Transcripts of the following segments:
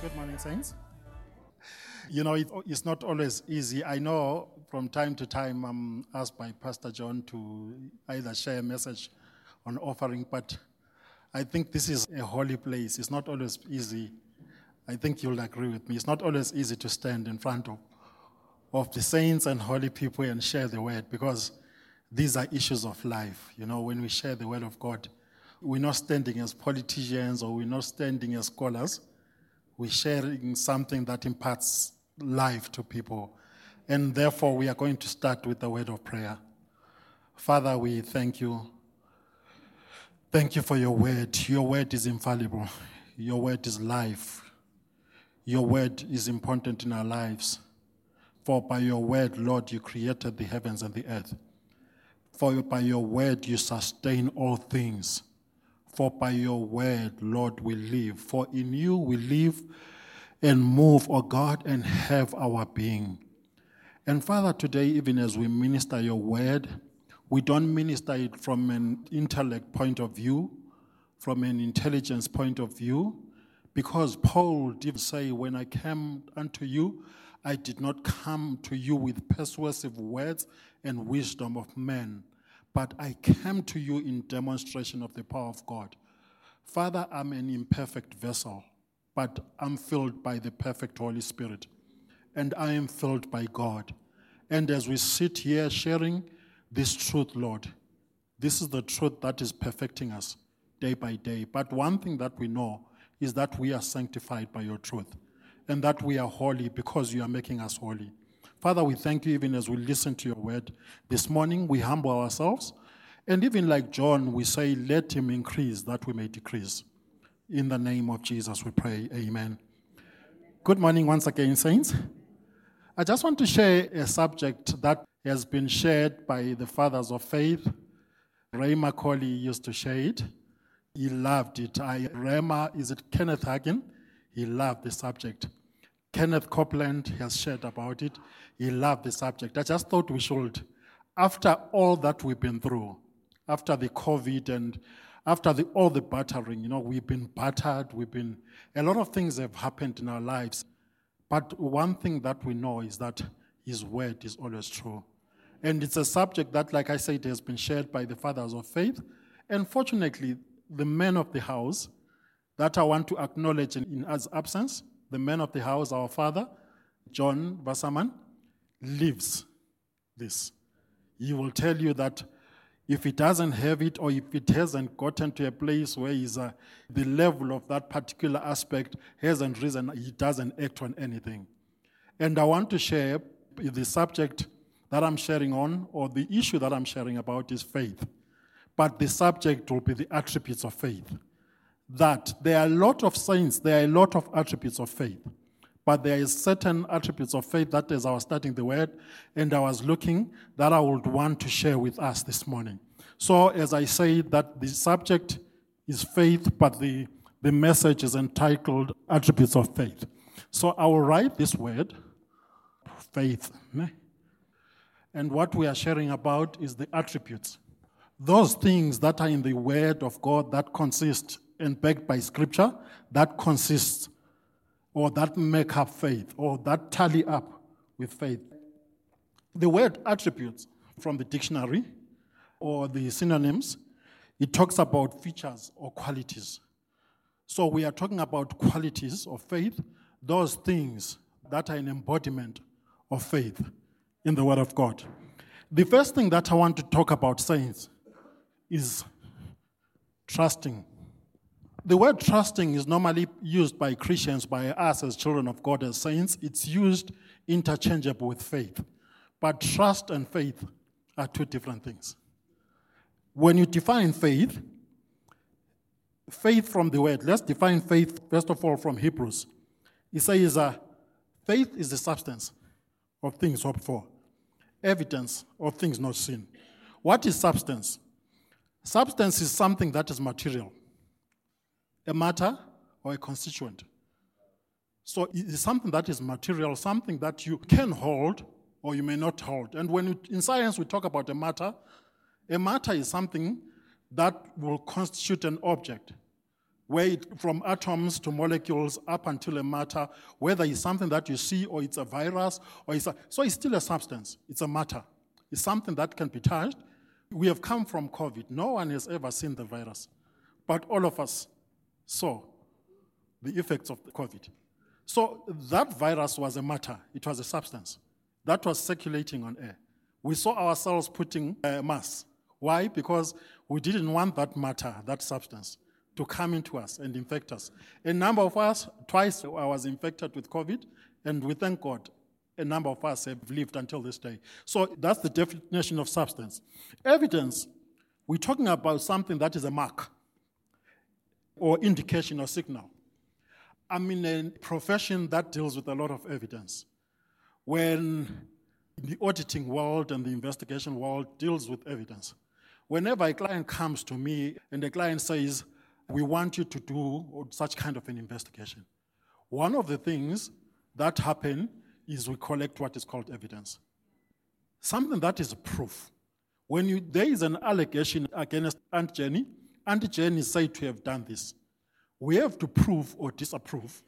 Good morning, Saints. You know, it, it's not always easy. I know from time to time I'm asked by Pastor John to either share a message on offering, but I think this is a holy place. It's not always easy. I think you'll agree with me. It's not always easy to stand in front of, of the saints and holy people and share the word because these are issues of life. You know, when we share the word of God, we're not standing as politicians or we're not standing as scholars. We're sharing something that imparts life to people. And therefore, we are going to start with the word of prayer. Father, we thank you. Thank you for your word. Your word is infallible. Your word is life. Your word is important in our lives. For by your word, Lord, you created the heavens and the earth. For by your word, you sustain all things. For by your word, Lord, we live. For in you we live and move, O God, and have our being. And Father, today, even as we minister your word, we don't minister it from an intellect point of view, from an intelligence point of view, because Paul did say, When I came unto you, I did not come to you with persuasive words and wisdom of men, but I came to you in demonstration of the power of God. Father, I'm an imperfect vessel, but I'm filled by the perfect Holy Spirit, and I am filled by God. And as we sit here sharing this truth, Lord, this is the truth that is perfecting us day by day. But one thing that we know is that we are sanctified by your truth, and that we are holy because you are making us holy. Father, we thank you even as we listen to your word. This morning, we humble ourselves. And even like John, we say, let him increase that we may decrease. In the name of Jesus, we pray. Amen. Good morning once again, Saints. I just want to share a subject that has been shared by the fathers of faith. Ray McCauley used to share it. He loved it. I, Rama, is it Kenneth Hagin? He loved the subject. Kenneth Copeland has shared about it. He loved the subject. I just thought we should, after all that we've been through, after the COVID and after the, all the battering, you know, we've been battered, we've been, a lot of things have happened in our lives. But one thing that we know is that His word is always true. And it's a subject that, like I said, has been shared by the fathers of faith. And fortunately, the men of the house that I want to acknowledge in, in as absence, the man of the house, our father, John Wasserman, lives this. He will tell you that if he doesn't have it or if it hasn't gotten to a place where he's, uh, the level of that particular aspect hasn't risen, he doesn't act on anything. And I want to share the subject that I'm sharing on, or the issue that I'm sharing about, is faith. But the subject will be the attributes of faith. That there are a lot of saints, there are a lot of attributes of faith. But there is certain attributes of faith that as I was studying the word and I was looking that I would want to share with us this morning. So as I say that the subject is faith, but the, the message is entitled Attributes of Faith. So I will write this word, faith. And what we are sharing about is the attributes. Those things that are in the word of God that consist and backed by scripture, that consists or that make up faith, or that tally up with faith. The word attributes from the dictionary or the synonyms, it talks about features or qualities. So we are talking about qualities of faith, those things that are an embodiment of faith in the Word of God. The first thing that I want to talk about, saints, is trusting the word trusting is normally used by Christians, by us as children of God, as saints. It's used interchangeable with faith. But trust and faith are two different things. When you define faith, faith from the word, let's define faith first of all from Hebrews. It says, uh, faith is the substance of things hoped for, evidence of things not seen. What is substance? Substance is something that is material a matter or a constituent. So it's something that is material, something that you can hold or you may not hold. And when in science we talk about a matter, a matter is something that will constitute an object. where it, from atoms to molecules up until a matter, whether it's something that you see or it's a virus or it's a, so it's still a substance. It's a matter. It's something that can be touched. We have come from COVID. No one has ever seen the virus, but all of us saw the effects of COVID. So that virus was a matter. It was a substance that was circulating on air. We saw ourselves putting uh, a mask. Why? Because we didn't want that matter, that substance to come into us and infect us. A number of us, twice I was infected with COVID, and we thank God, a number of us have lived until this day. So that's the definition of substance. Evidence, we're talking about something that is a mark or indication or signal. I'm in a profession that deals with a lot of evidence. When the auditing world and the investigation world deals with evidence, whenever a client comes to me and the client says, we want you to do such kind of an investigation. One of the things that happen is we collect what is called evidence. Something that is proof. When you, there is an allegation against Aunt Jenny, Aunt Jenny is said to have done this. We have to prove or disapprove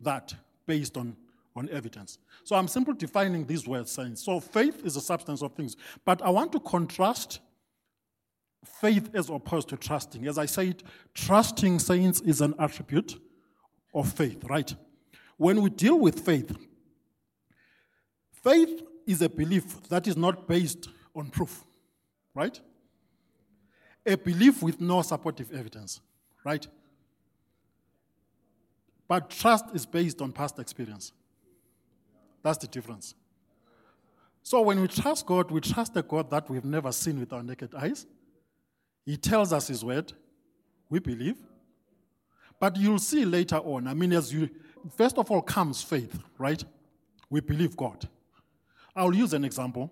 that based on, on evidence. So I'm simply defining these words saying, so faith is a substance of things. But I want to contrast faith as opposed to trusting. As I said, trusting saints is an attribute of faith, right? When we deal with faith, faith is a belief that is not based on proof, right? A belief with no supportive evidence, right? But trust is based on past experience. That's the difference. So when we trust God, we trust a God that we've never seen with our naked eyes he tells us his word. We believe. But you'll see later on, I mean, as you, first of all comes faith, right? We believe God. I'll use an example.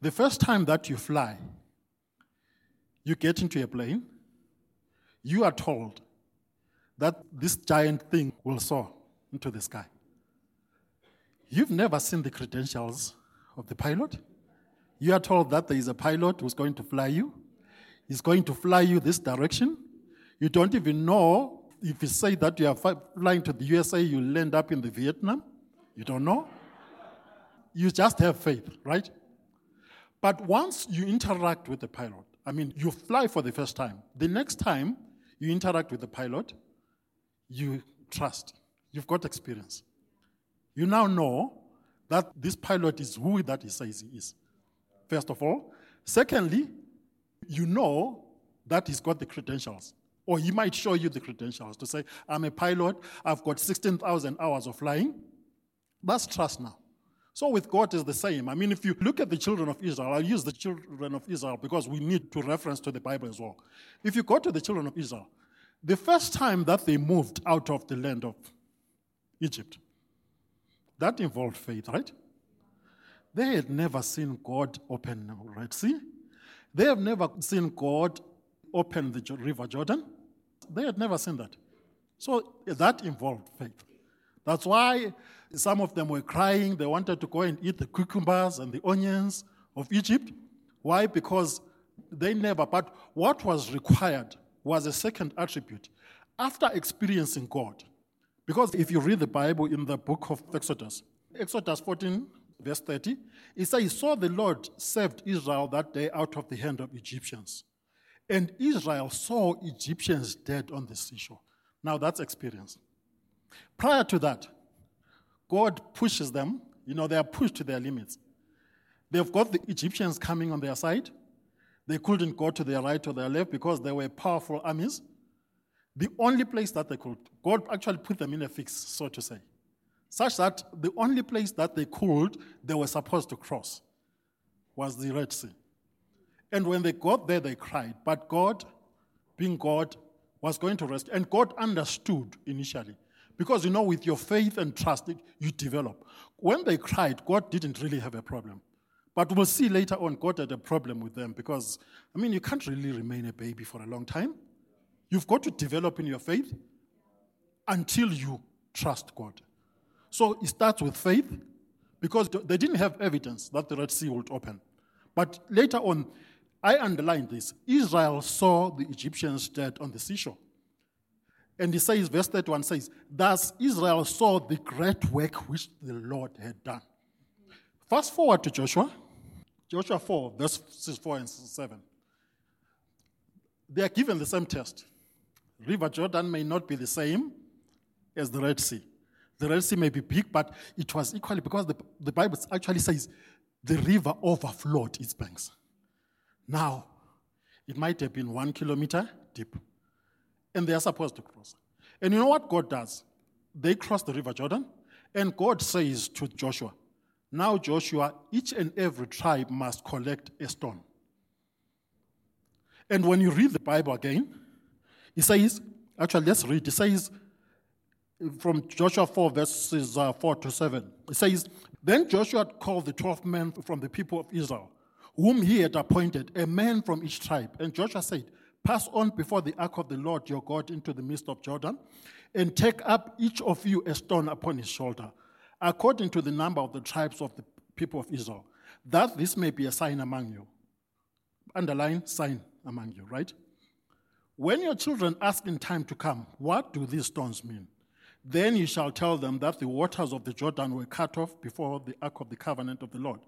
The first time that you fly, you get into a plane, you are told that this giant thing will soar into the sky. You've never seen the credentials of the pilot. You are told that there is a pilot who's going to fly you. He's going to fly you this direction. You don't even know if you say that you are flying to the USA, you'll end up in the Vietnam. You don't know. You just have faith, right? But once you interact with the pilot, I mean, you fly for the first time. The next time you interact with the pilot, you trust. You've got experience. You now know that this pilot is who that he says he is. First of all. Secondly, you know that he's got the credentials. Or he might show you the credentials to say, I'm a pilot, I've got 16,000 hours of flying. That's trust now. So with God is the same. I mean, if you look at the children of Israel, I'll use the children of Israel because we need to reference to the Bible as well. If you go to the children of Israel, the first time that they moved out of the land of Egypt, that involved faith, right? They had never seen God open the Red Sea. They have never seen God open the River Jordan. They had never seen that. So that involved faith. That's why some of them were crying. They wanted to go and eat the cucumbers and the onions of Egypt. Why? Because they never, but what was required was a second attribute. After experiencing God, because if you read the Bible in the book of Exodus, Exodus 14, verse 30, it says, He saw the Lord saved Israel that day out of the hand of Egyptians. And Israel saw Egyptians dead on the seashore. Now that's experience. Prior to that, God pushes them, you know, they are pushed to their limits. They've got the Egyptians coming on their side. They couldn't go to their right or their left because they were powerful armies. The only place that they could, God actually put them in a fix, so to say such that the only place that they could, they were supposed to cross, was the Red Sea. And when they got there, they cried. But God, being God, was going to rescue. And God understood initially. Because, you know, with your faith and trust, you develop. When they cried, God didn't really have a problem. But we'll see later on, God had a problem with them because, I mean, you can't really remain a baby for a long time. You've got to develop in your faith until you trust God. So it starts with faith because they didn't have evidence that the Red Sea would open. But later on, I underlined this Israel saw the Egyptians dead on the seashore. And he says, verse 31 says, Thus Israel saw the great work which the Lord had done. Fast forward to Joshua, Joshua 4, verses 4 and 7. They are given the same test. River Jordan may not be the same as the Red Sea. The Red Sea may be big, but it was equally because the, the Bible actually says the river overflowed its banks. Now, it might have been one kilometer deep, and they are supposed to cross. And you know what God does? They cross the river Jordan, and God says to Joshua, Now, Joshua, each and every tribe must collect a stone. And when you read the Bible again, it says, actually, let's read. It says from Joshua 4, verses uh, 4 to 7. It says, Then Joshua called the 12 men from the people of Israel, whom he had appointed, a man from each tribe. And Joshua said, Pass on before the ark of the Lord your God into the midst of Jordan, and take up each of you a stone upon his shoulder, according to the number of the tribes of the people of Israel, that this may be a sign among you. Underline sign among you, right? When your children ask in time to come, What do these stones mean? Then you shall tell them that the waters of the Jordan were cut off before the ark of the covenant of the Lord.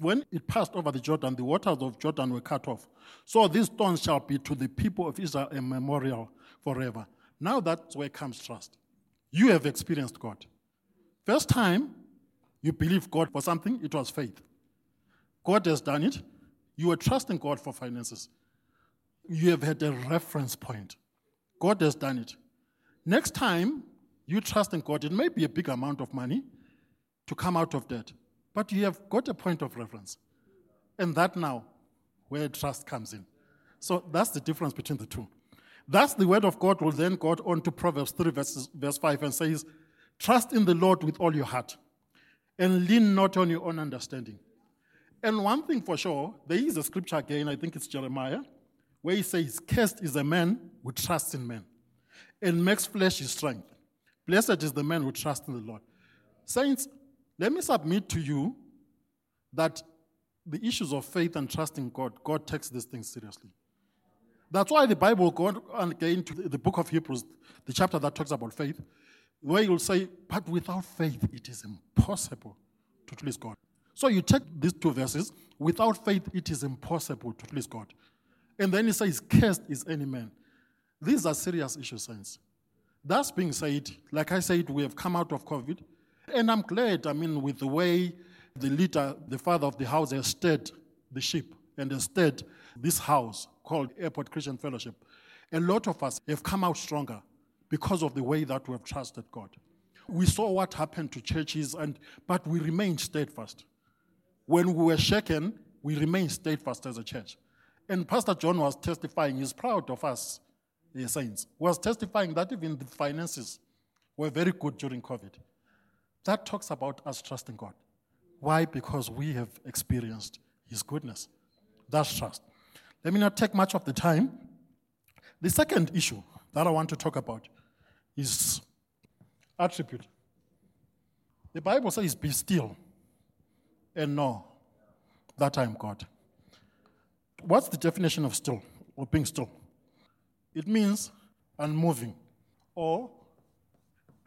When it passed over the Jordan, the waters of Jordan were cut off. So these stones shall be to the people of Israel a memorial forever. Now that's where comes trust. You have experienced God. First time you believe God for something, it was faith. God has done it. You were trusting God for finances you have had a reference point. God has done it. Next time you trust in God, it may be a big amount of money to come out of debt, but you have got a point of reference. And that now, where trust comes in. So that's the difference between the two. That's the word of God will then go on to Proverbs 3, verses, verse 5, and says, Trust in the Lord with all your heart, and lean not on your own understanding. And one thing for sure, there is a scripture again, I think it's Jeremiah, where he says, Cursed is the man who trusts in men and makes flesh his strength. Blessed is the man who trusts in the Lord. Saints, let me submit to you that the issues of faith and trust in God, God takes these things seriously. That's why the Bible goes on again to the book of Hebrews, the chapter that talks about faith, where you'll say, But without faith, it is impossible to please God. So you take these two verses, without faith, it is impossible to please God. And then he says, Cursed is any man. These are serious issues, saints. That's being said, like I said, we have come out of COVID. And I'm glad, I mean, with the way the leader, the father of the house, has stirred the ship and has stirred this house called Airport Christian Fellowship. A lot of us have come out stronger because of the way that we have trusted God. We saw what happened to churches, and, but we remained steadfast. When we were shaken, we remained steadfast as a church. And Pastor John was testifying, he's proud of us, the saints, was testifying that even the finances were very good during COVID. That talks about us trusting God. Why? Because we have experienced His goodness. That's trust. Let me not take much of the time. The second issue that I want to talk about is attribute. The Bible says, Be still and know that I am God. What's the definition of still or being still? It means unmoving or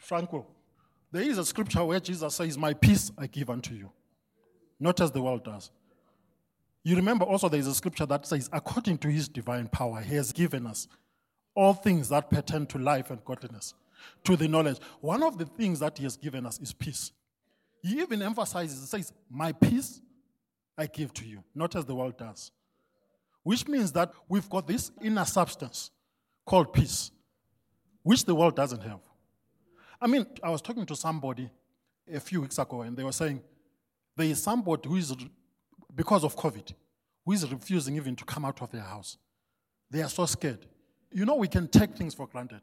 tranquil. There is a scripture where Jesus says, My peace I give unto you, not as the world does. You remember also there is a scripture that says, According to his divine power, he has given us all things that pertain to life and godliness, to the knowledge. One of the things that he has given us is peace. He even emphasizes, says, My peace I give to you, not as the world does which means that we've got this inner substance called peace, which the world doesn't have. I mean, I was talking to somebody a few weeks ago, and they were saying there is somebody who is, because of COVID, who is refusing even to come out of their house. They are so scared. You know, we can take things for granted,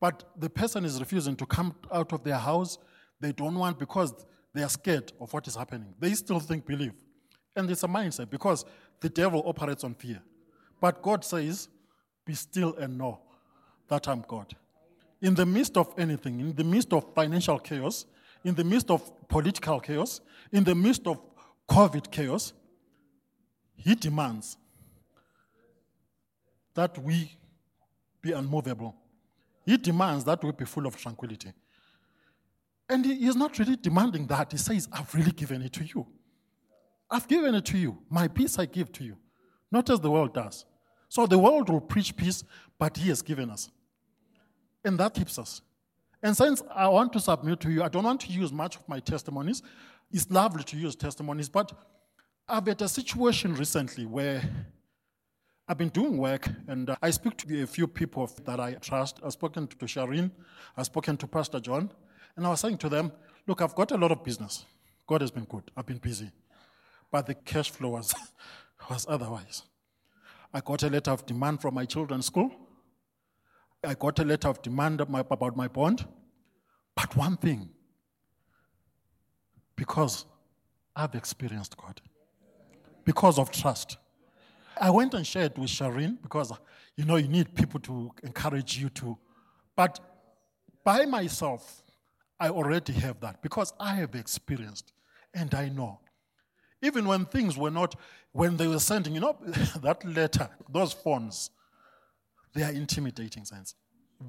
but the person is refusing to come out of their house. They don't want because they are scared of what is happening. They still think, believe. And it's a mindset because the devil operates on fear. But God says, Be still and know that I'm God. In the midst of anything, in the midst of financial chaos, in the midst of political chaos, in the midst of COVID chaos, He demands that we be unmovable He demands that we be full of tranquility. And he is not really demanding that. He says, I've really given it to you. I've given it to you. My peace I give to you, not as the world does. So the world will preach peace, but he has given us. And that keeps us. And since I want to submit to you, I don't want to use much of my testimonies. It's lovely to use testimonies, but I've had a situation recently where I've been doing work and uh, I speak to a few people that I trust. I've spoken to Shireen, I've spoken to Pastor John, and I was saying to them, Look, I've got a lot of business. God has been good. I've been busy. But the cash flow was, was otherwise. I got a letter of demand from my children's school. I got a letter of demand about my bond. But one thing, because I've experienced God, because of trust. I went and shared with Shireen because, you know, you need people to encourage you to. But by myself, I already have that because I have experienced and I know. Even when things were not, when they were sending, you know, that letter, those phones, they are intimidating sense.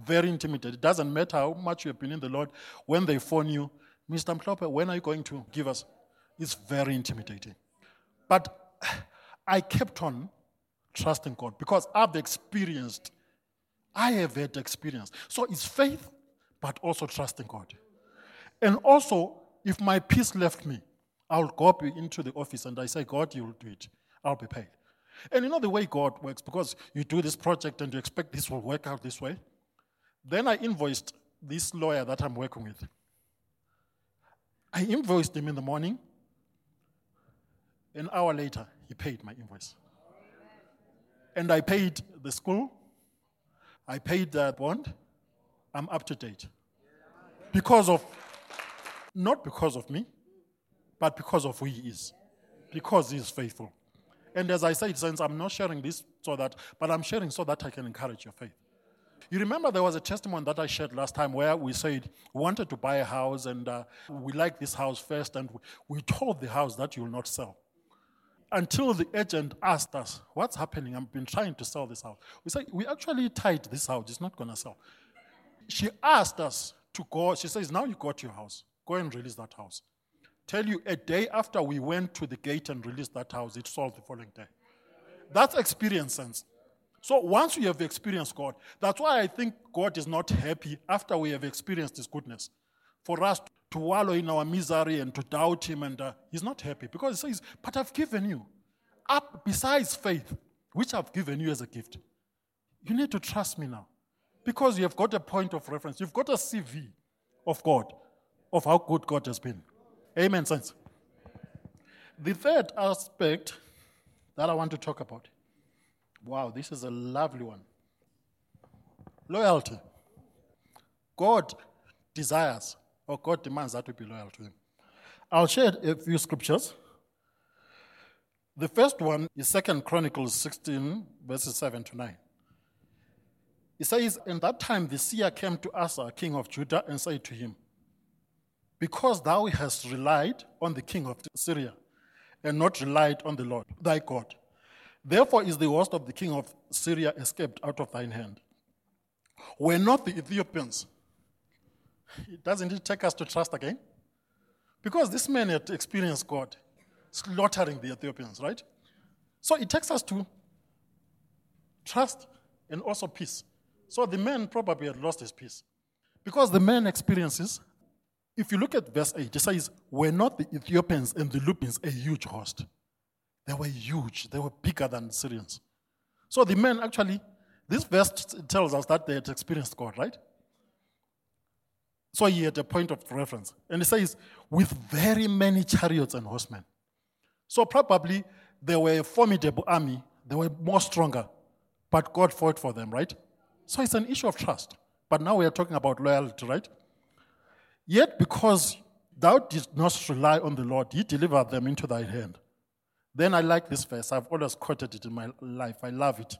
Very intimidating. It doesn't matter how much you have been in the Lord. When they phone you, Mr. Mklope, when are you going to give us? It's very intimidating. But I kept on trusting God because I've experienced, I have had experience. So it's faith, but also trusting God. And also, if my peace left me, I'll go up into the office and I say, God, you'll do it. I'll be paid. And you know the way God works, because you do this project and you expect this will work out this way. Then I invoiced this lawyer that I'm working with. I invoiced him in the morning. An hour later, he paid my invoice. And I paid the school, I paid the bond. I'm up to date. Because of, not because of me, but because of who he is. Because he is faithful. And as I said, since I'm not sharing this so that, but I'm sharing so that I can encourage your faith. You remember there was a testimony that I shared last time where we said we wanted to buy a house and uh, we like this house first, and we told the house that you will not sell. Until the agent asked us, What's happening? I've been trying to sell this house. We said, We actually tied this house, it's not going to sell. She asked us to go, she says, Now you got your house, go and release that house. Tell you, a day after we went to the gate and released that house, it sold the following day. That's experience sense. So once we have experienced God, that's why I think God is not happy after we have experienced His goodness. For us to wallow in our misery and to doubt Him, and uh, He's not happy because He says, But I've given you, up besides faith, which I've given you as a gift. You need to trust me now because you have got a point of reference. You've got a CV of God, of how good God has been. Amen, saints. The third aspect that I want to talk about Wow, this is a lovely one. Loyalty. God desires or God demands that we be loyal to Him. I'll share a few scriptures. The first one is Second Chronicles 16, verses 7 to 9. It says, In that time the seer came to Asa, king of Judah, and said to him, Because thou hast relied on the king of Syria, and not relied on the Lord thy God, Therefore is the host of the king of Syria escaped out of thine hand. Were not the Ethiopians, It doesn't it take us to trust again? Because this man had experienced God slaughtering the Ethiopians, right? So it takes us to trust and also peace. So the man probably had lost his peace. Because the man experiences, if you look at verse 8, it says, Were not the Ethiopians and the Libyans a huge host? They were huge, they were bigger than the Syrians. So the men actually, this verse tells us that they had experienced God, right? So he had a point of reference. And it says, with very many chariots and horsemen. So probably they were a formidable army, they were more stronger, but God fought for them, right? So it's an issue of trust. But now we are talking about loyalty, right? Yet because thou didst not rely on the Lord, he delivered them into thy hand. Then I like this verse. I've always quoted it in my life. I love it.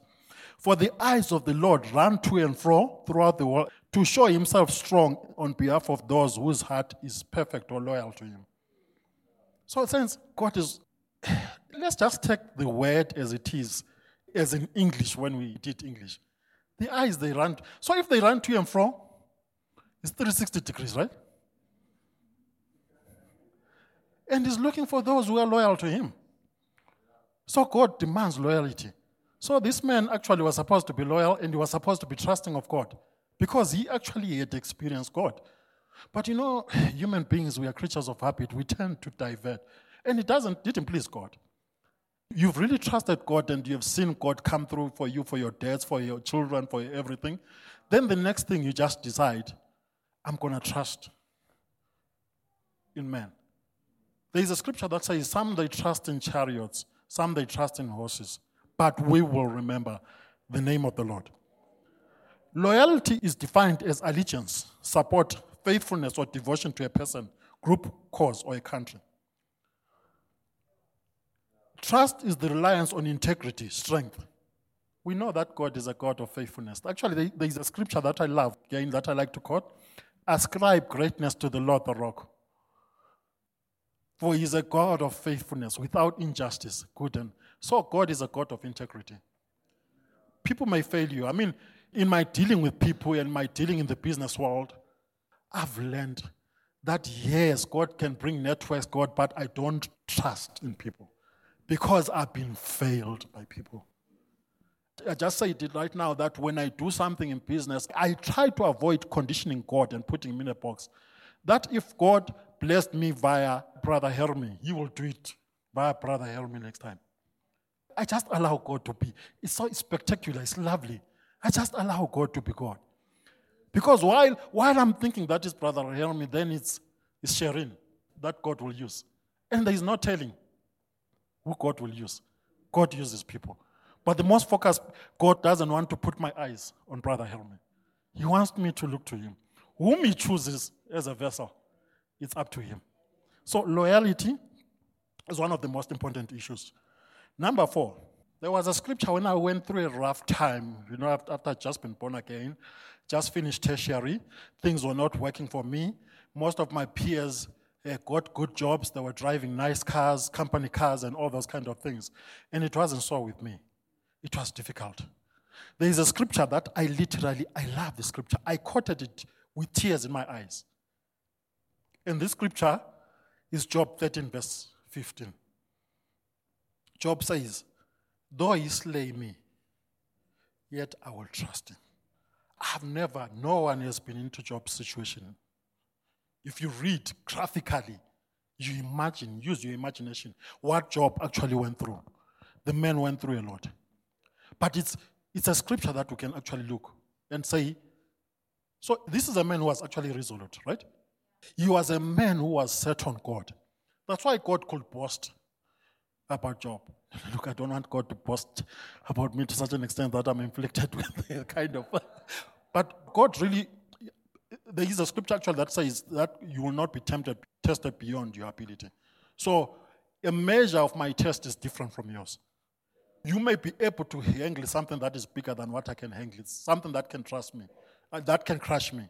For the eyes of the Lord run to and fro throughout the world to show himself strong on behalf of those whose heart is perfect or loyal to him. So, since God is, let's just take the word as it is, as in English when we did English. The eyes, they run. So if they run to and fro, it's 360 degrees, right? And he's looking for those who are loyal to him. So God demands loyalty. So this man actually was supposed to be loyal and he was supposed to be trusting of God because he actually had experienced God. But you know, human beings, we are creatures of habit. We tend to divert. And it doesn't, didn't please God. You've really trusted God and you've seen God come through for you, for your debts, for your children, for everything. Then the next thing you just decide, I'm going to trust in man. There is a scripture that says, Some they trust in chariots, some they trust in horses, but we will remember the name of the Lord. Loyalty is defined as allegiance, support, faithfulness, or devotion to a person, group, cause, or a country. Trust is the reliance on integrity, strength. We know that God is a God of faithfulness. Actually, there is a scripture that I love, again, that I like to quote Ascribe greatness to the Lord the rock. For he is a God of faithfulness, without injustice, good and so God is a God of integrity. People may fail you. I mean, in my dealing with people and my dealing in the business world, I've learned that yes, God can bring networks, God, but I don't trust in people because I've been failed by people. I just said it right now that when I do something in business, I try to avoid conditioning God and putting him in a box. That if God blessed me via Brother Hermy, he will do it via Brother Hermy next time. I just allow God to be. It's so spectacular, it's lovely. I just allow God to be God. Because while, while I'm thinking that is Brother Hermy, then it's, it's Sharon that God will use. And there is no telling who God will use. God uses people. But the most focused, God doesn't want to put my eyes on Brother Hermy. He wants me to look to him. Whom he chooses as a vessel, it's up to him. So loyalty is one of the most important issues Number four, there was a scripture when I went through a rough time, you know, after, I'd just been born again, just finished tertiary, things were not working for me. Most of my peers uh, got good jobs, they were driving nice cars, company cars, and all those kind of things. And it wasn't so with me. It was difficult. There is a scripture that I literally, I love the scripture. I quoted it with tears in my eyes. And this scripture is Job 13, verse 15. Job says, Though he slay me, yet I will trust him. I've never, no one has been into Job's situation. If you read graphically, you imagine, use your imagination, what Job actually went through. The man went through a lot. But it's, it's a scripture that we can actually look and say, so this is a man who was actually resolute, right? He was a man who was set on God. That's why God could boast about Job. Look, I don't want God to boast about me to such an extent that I'm inflicted with kind of. But God really, there is a scripture actually that says that you will not be tempted, tested beyond your ability. So a measure of my test is different from yours. You may be able to handle something that is bigger than what I can handle. Something that can trust me, uh, that can crush me.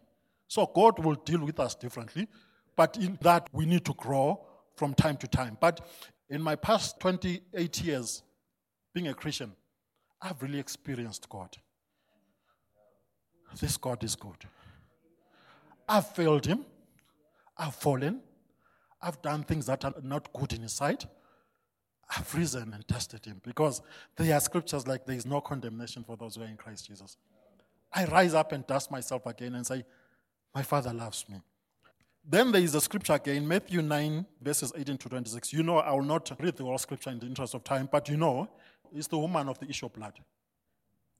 So God will deal with us differently, but in that we need to grow from time to time. But in my past 28 years being a Christian, I've really experienced God. This God is good. I've failed Him. I've fallen. I've done things that are not good in His sight. I've risen and tested Him because there are scriptures like there is no condemnation for those who are in Christ Jesus. I rise up and dust myself again and say, My Father loves me. Then there is a scripture again, Matthew 9, verses 18 to 26. You know, I will not read the whole scripture in the interest of time, but you know, it's the woman of the issue of blood.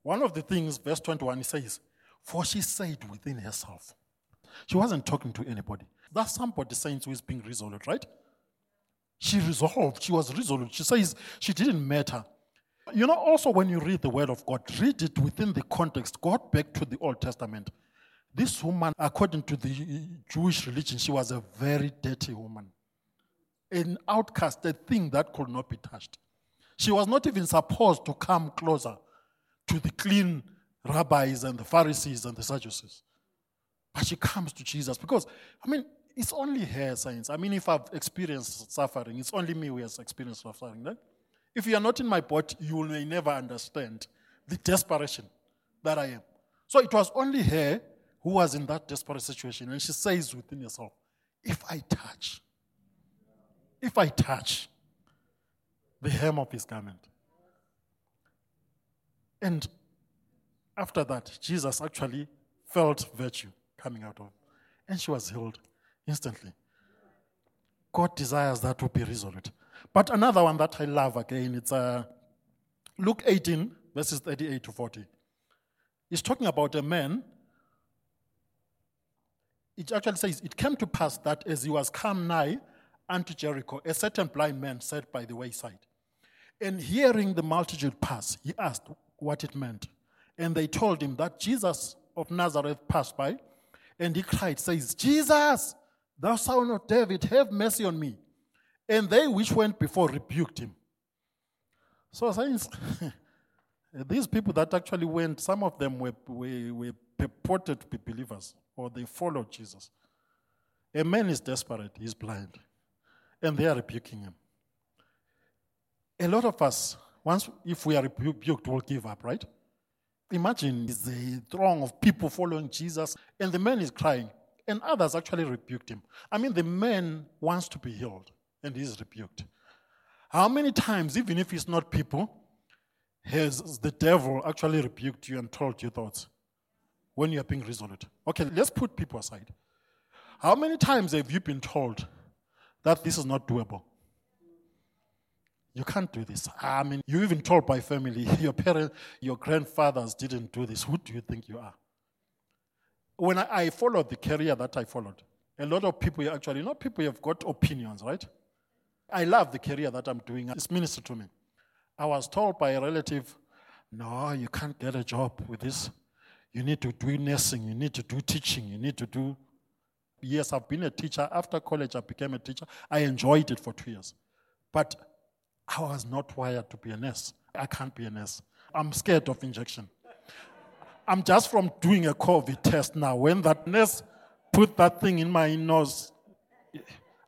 One of the things, verse 21, it says, For she said within herself, she wasn't talking to anybody. That's somebody saying who is being resolute, right? She resolved, she was resolute. She says she didn't matter. You know, also when you read the word of God, read it within the context. God back to the Old Testament. This woman, according to the Jewish religion, she was a very dirty woman. An outcast, a thing that could not be touched. She was not even supposed to come closer to the clean rabbis and the Pharisees and the Sadducees. But she comes to Jesus because, I mean, it's only her science. I mean, if I've experienced suffering, it's only me who has experienced suffering. Right? If you are not in my boat, you may never understand the desperation that I am. So it was only her who was in that desperate situation. And she says within herself, if I touch, if I touch the hem of his garment. And after that, Jesus actually felt virtue coming out of. And she was healed instantly. God desires that to be resolved. But another one that I love again, it's uh, Luke 18, verses 38 to 40. He's talking about a man. It actually says, It came to pass that as he was come nigh unto Jericho, a certain blind man sat by the wayside. And hearing the multitude pass, he asked what it meant. And they told him that Jesus of Nazareth passed by. And he cried, says, Jesus, thou son of David, have mercy on me. And they which went before rebuked him. So, these people that actually went, some of them were, were, were purported to be believers, or they followed Jesus. A man is desperate, he's blind, and they are rebuking him. A lot of us, once if we are rebuked, will give up, right? Imagine the throng of people following Jesus, and the man is crying, and others actually rebuked him. I mean, the man wants to be healed, and he's rebuked. How many times, even if it's not people, has the devil actually rebuked you and told you thoughts when you are being resolute? Okay, let's put people aside. How many times have you been told that this is not doable? You can't do this. I mean, you even told by family, your parents, your grandfathers didn't do this. Who do you think you are? When I, I followed the career that I followed, a lot of people actually, not people have got opinions, right? I love the career that I'm doing. It's minister to me. I was told by a relative, no, you can't get a job with this. You need to do nursing, you need to do teaching, you need to do. Yes, I've been a teacher. After college, I became a teacher. I enjoyed it for two years. But I was not wired to be a nurse. I can't be a nurse. I'm scared of injection. I'm just from doing a COVID test now. When that nurse put that thing in my nose,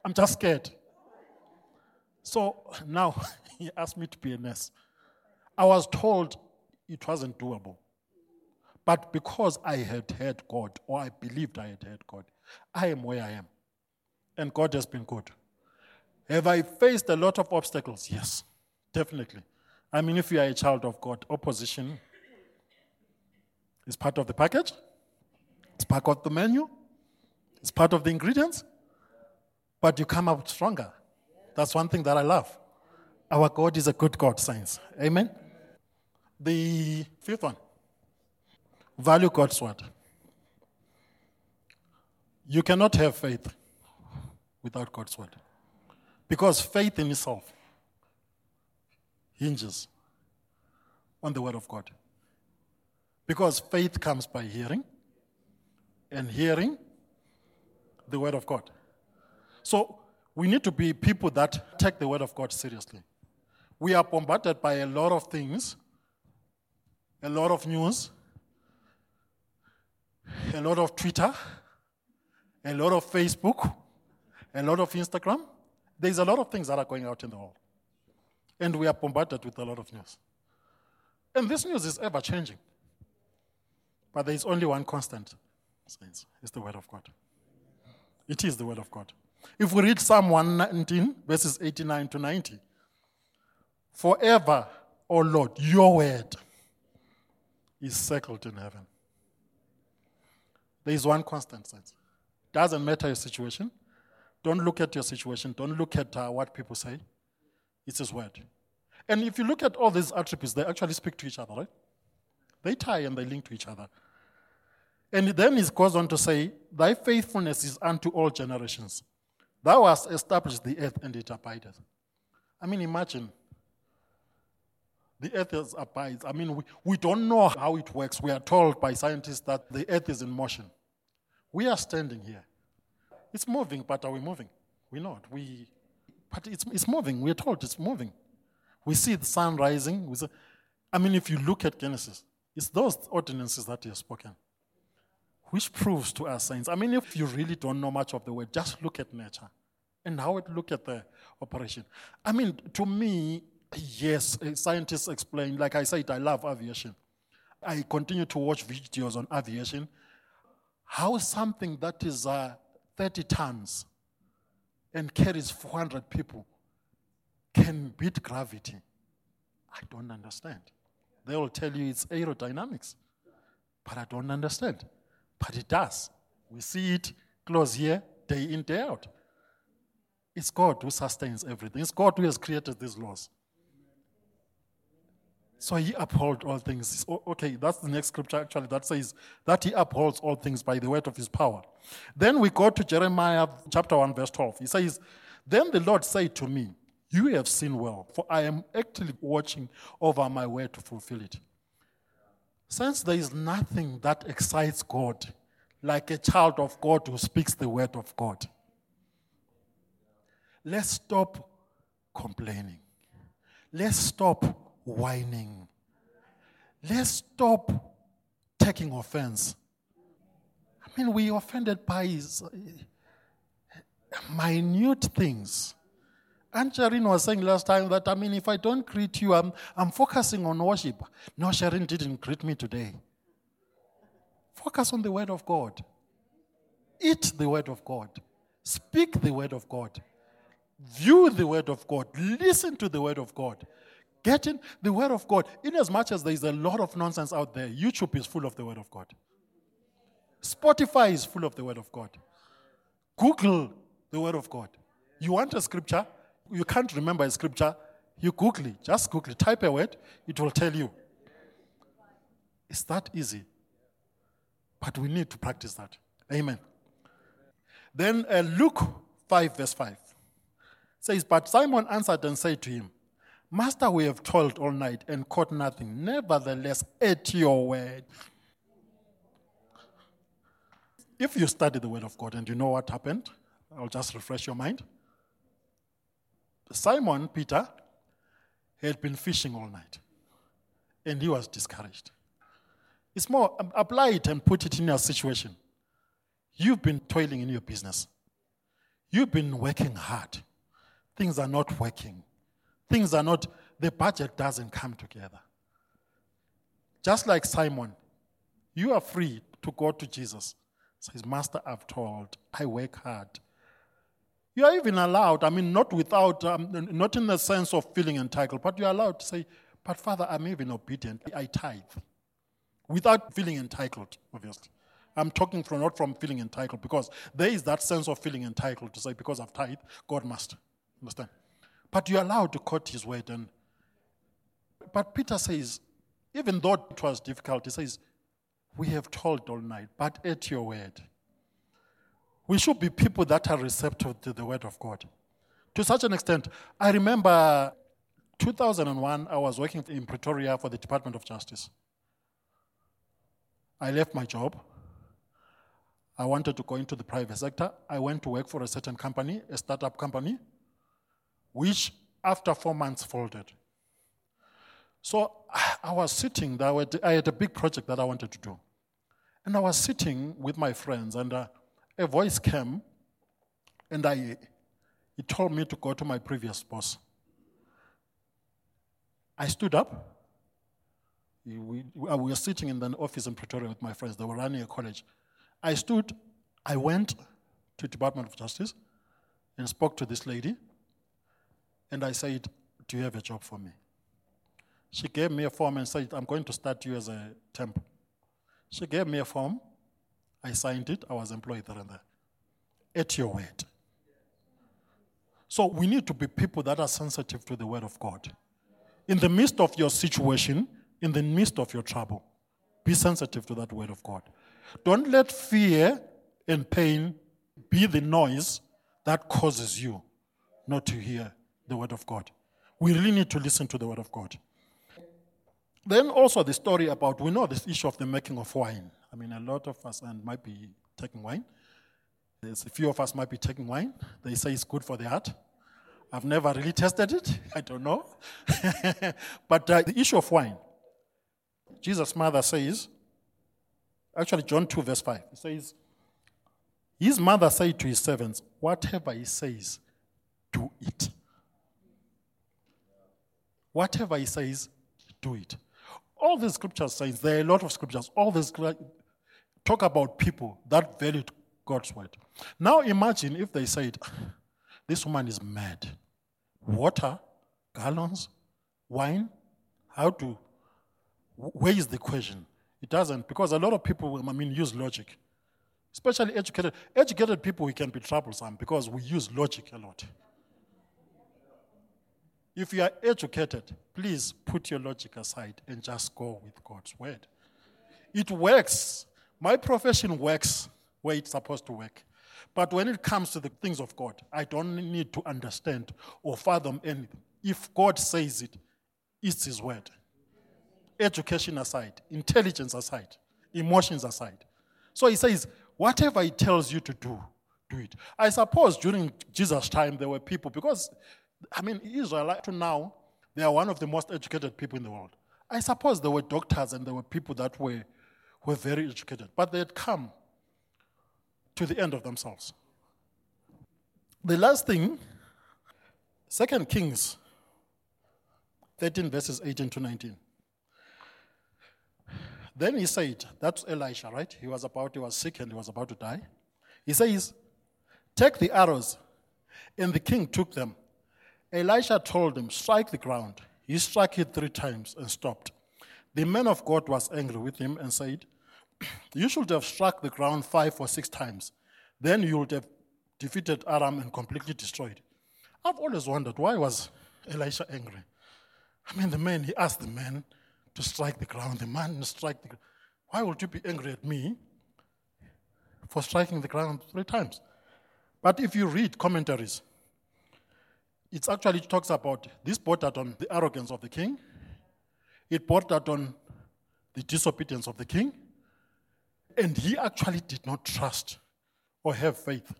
I'm just scared. So now he asked me to be a nurse. I was told it wasn't doable. But because I had heard God, or I believed I had heard God, I am where I am. And God has been good. Have I faced a lot of obstacles? Yes, definitely. I mean, if you are a child of God, opposition is part of the package, it's part of the menu, it's part of the ingredients, but you come out stronger. That's one thing that I love. Our God is a good God, saints. Amen. The fifth one value God's word. You cannot have faith without God's word. Because faith in itself hinges on the Word of God. Because faith comes by hearing, and hearing the Word of God. So we need to be people that take the Word of God seriously. We are bombarded by a lot of things, a lot of news, a lot of Twitter, a lot of Facebook, a lot of Instagram. There's a lot of things that are going out in the world. And we are bombarded with a lot of news. And this news is ever changing. But there is only one constant, saints. It's the Word of God. It is the Word of God. If we read Psalm 119, verses 89 to 90, forever, O Lord, your word is settled in heaven. There is one constant, saints. Doesn't matter your situation, don't look at your situation. Don't look at uh, what people say. It's His word. And if you look at all these attributes, they actually speak to each other, right? They tie and they link to each other. And then it goes on to say, Thy faithfulness is unto all generations. Thou hast established the earth and it abideth. I mean, imagine. The earth is abides. I mean, we, we don't know how it works. We are told by scientists that the earth is in motion. We are standing here. It's moving, but are we moving? We're not. We, but it's, it's moving. We're told it's moving. We see the sun rising. See, I mean, if you look at Genesis, it's those ordinances that he has spoken, which proves to us saints. I mean, if you really don't know much of the word, just look at nature and how it look at the operation. I mean, to me, yes, uh, scientists explain, like I said, I love aviation. I continue to watch videos on aviation. How something that is uh, 30 tons and carries 400 people can beat gravity. I don't understand. They will tell you it's aerodynamics, but I don't understand. But it does. We see it close here, day in, day out. It's God who sustains everything. It's God who has created these laws. So he upholds all things. Okay, that's the next scripture actually that says that he upholds all things by the word of his power. Then we go to Jeremiah chapter 1, verse 12. He says, Then the Lord said to me, You have seen well, for I am actually watching over my word to fulfill it. Since there is nothing that excites God like a child of God who speaks the word of God, let's stop complaining. Let's stop whining. Let's stop taking offense. I mean, we offended by eh, minute things. Sharon was saying last time that, I mean, if I don't greet you, I'm, I'm focusing on worship. No, Sharon didn't greet me today. Focus on the Word of God. Eat the Word of God. Speak the Word of God. View the Word of God. Listen to the Word of God. Getting the Word of God. In as much as there is a lot of nonsense out there, YouTube is full of the Word of God. Spotify is full of the Word of God. Google the Word of God. You want a scripture, you can't remember a scripture, you Google it. Just Google it. Type a word, it will tell you. It's that easy. But we need to practice that. Amen. Then uh, Luke 5, verse 5 says, But Simon answered and said to him, Master, we have toiled all night and caught nothing. Nevertheless, at your word. If you study the word of God and you know what happened, I'll just refresh your mind. Simon Peter had been fishing all night and he was discouraged. It's more, um, apply it and put it in your situation. You've been toiling in your business, you've been working hard. Things are not working. Things are not, the budget doesn't come together. Just like Simon, you are free to go to Jesus. Says, Master, I've told, I work hard. You are even allowed, I mean, not without, um, not in the sense of feeling entitled, but you're allowed to say, But Father, I'm even obedient. I tithe. Without feeling entitled, obviously. I'm talking from not from feeling entitled because there is that sense of feeling entitled to say, because I've tithe, God must. Understand? But you're allowed to quote his word. And, but Peter says, even though it was difficult, he says, We have told all night, but at your word. We should be people that are receptive to the word of God. To such an extent, I remember 2001, I was working in Pretoria for the Department of Justice. I left my job. I wanted to go into the private sector. I went to work for a certain company, a startup company which after four months folded. So I was sitting there, I had a big project that I wanted to do. And I was sitting with my friends, and uh, a voice came, and I, he told me to go to my previous boss. I stood up. We, we were sitting in an office in Pretoria with my friends. They were running a college. I stood, I went to the Department of Justice and spoke to this lady. And I said, Do you have a job for me? She gave me a form and said, I'm going to start you as a temp. She gave me a form. I signed it. I was employed there and there. At your word. So we need to be people that are sensitive to the word of God. In the midst of your situation, in the midst of your trouble, be sensitive to that word of God. Don't let fear and pain be the noise that causes you not to hear the Word of God. We really need to listen to the Word of God. Then also the story about, we know this issue of the making of wine. I mean, a lot of us and might be taking wine. There's a few of us might be taking wine. They say it's good for the heart. I've never really tested it. I don't know. but uh, the issue of wine, Jesus' mother says, actually, John 2, verse 5, he says, His mother said to his servants, Whatever he says, do it. Whatever he says, do it. All the scriptures says there are a lot of scriptures. All these talk about people that valued God's word. Now imagine if they said, "This woman is mad. Water, gallons, wine. How to? Where is the question? It doesn't because a lot of people, I mean, use logic, especially educated. Educated people, we can be troublesome because we use logic a lot. If you are educated, please put your logic aside and just go with God's word. It works. My profession works where it's supposed to work. But when it comes to the things of God, I don't need to understand or fathom anything. If God says it, it's His word. Education aside, intelligence aside, emotions aside. So He says, whatever He tells you to do, do it. I suppose during Jesus' time, there were people, because I mean, Israel, up to now, they are one of the most educated people in the world. I suppose there were doctors and there were people that were, were very educated, but they had come to the end of themselves. The last thing, Second Kings 13, verses 18 to 19. Then he said, That's Elisha, right? He was about, he was sick and he was about to die. He says, Take the arrows. And the king took them Elisha told him, Strike the ground. He struck it three times and stopped. The man of God was angry with him and said, You should have struck the ground five or six times. Then you would have defeated Aram and completely destroyed. I've always wondered why was Elisha angry? I mean, the man, he asked the man to strike the ground. The man strike the ground. Why would you be angry at me for striking the ground three times? But if you read commentaries, it actually talks about this bordered on the arrogance of the king, it bordered on the disobedience of the king, and he actually did not trust or have faith.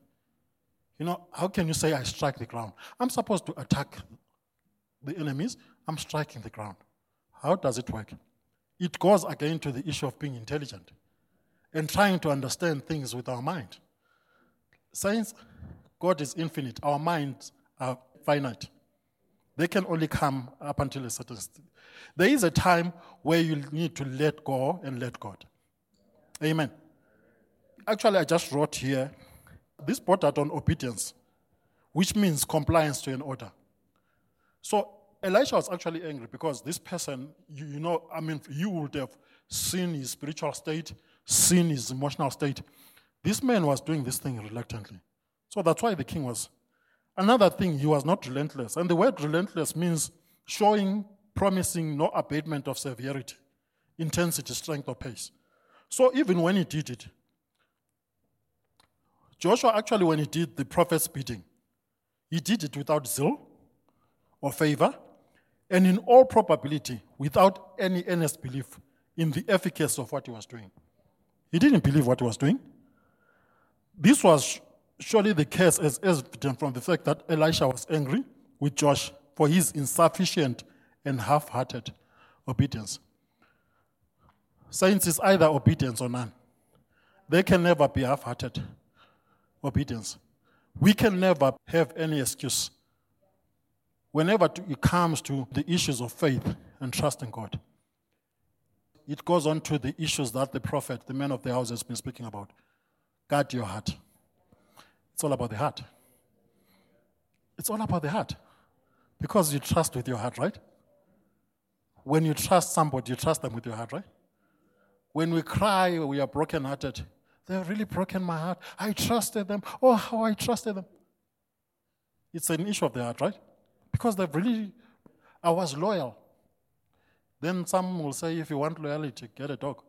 You know, how can you say I strike the ground? I'm supposed to attack the enemies, I'm striking the ground. How does it work? It goes again to the issue of being intelligent and trying to understand things with our mind. Since God is infinite, our minds are finite. They can only come up until a certain stage. There is a time where you need to let go and let God. Amen. Actually, I just wrote here this brought on obedience, which means compliance to an order. So Elisha was actually angry because this person, you, you know, I mean, you would have seen his spiritual state, seen his emotional state. This man was doing this thing reluctantly. So that's why the king was Another thing, he was not relentless. And the word relentless means showing, promising no abatement of severity, intensity, strength, or pace. So even when he did it, Joshua actually, when he did the prophet's bidding, he did it without zeal or favor, and in all probability, without any earnest belief in the efficacy of what he was doing. He didn't believe what he was doing. This was surely the case is evident from the fact that Elisha was angry with Joash for his insufficient and half hearted obedience. Saints is either obedience or none. They can never be half hearted obedience. We can never have any excuse whenever it comes to the issues of faith and trust in God. It goes on to the issues that the prophet, the man of the house, has been speaking about. Guard your heart. It's all about the heart. It's all about the heart. Because you trust with your heart, right? When you trust somebody, you trust them with your heart, right? When we cry, we are brokenhearted. They've really broken my heart. I trusted them. Oh, how I trusted them. It's an issue of the heart, right? Because they've really, I was loyal. Then some will say, if you want loyalty, get a dog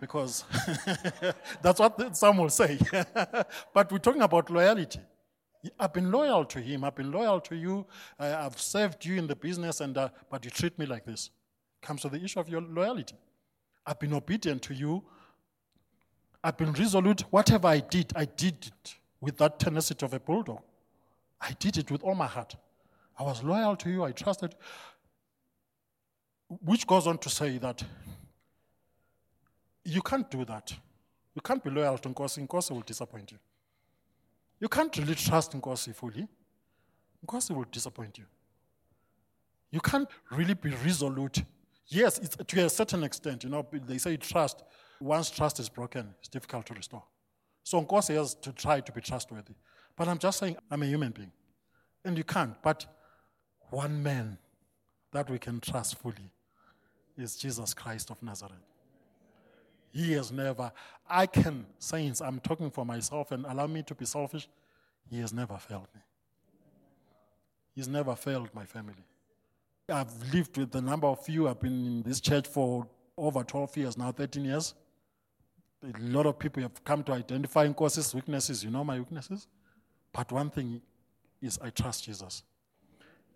because that's what some will say. but we're talking about loyalty. I've been loyal to him. I've been loyal to you. I've served you in the business, and uh, but you treat me like this. Comes to the issue of your loyalty. I've been obedient to you. I've been resolute. Whatever I did, I did it with that tenacity of a bulldog. I did it with all my heart. I was loyal to you. I trusted. Which goes on to say that you can't do that. You can't be loyal to Nkosi. Nkosi will disappoint you. You can't really trust Nkosi fully. Nkosi will disappoint you. You can't really be resolute. Yes, to a certain extent, you know, they say trust. Once trust is broken, it's difficult to restore. So, he has to try to be trustworthy. But I'm just saying, I'm a human being. And you can't. But one man that we can trust fully is Jesus Christ of Nazareth. He has never, I can, saints, I'm talking for myself and allow me to be selfish. He has never failed me. He's never failed my family. I've lived with a number of you. I've been in this church for over 12 years now, 13 years. A lot of people have come to identify causes, weaknesses. You know my weaknesses. But one thing is, I trust Jesus.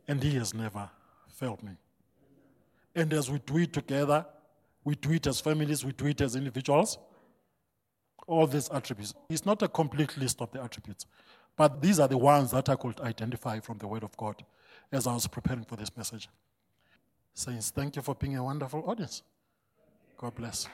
And He has never failed me. And as we do it together, we do it as families, we do it as individuals. All these attributes. It's not a complete list of the attributes, but these are the ones that I could identify from the Word of God as I was preparing for this message. Saints, thank you for being a wonderful audience. God bless.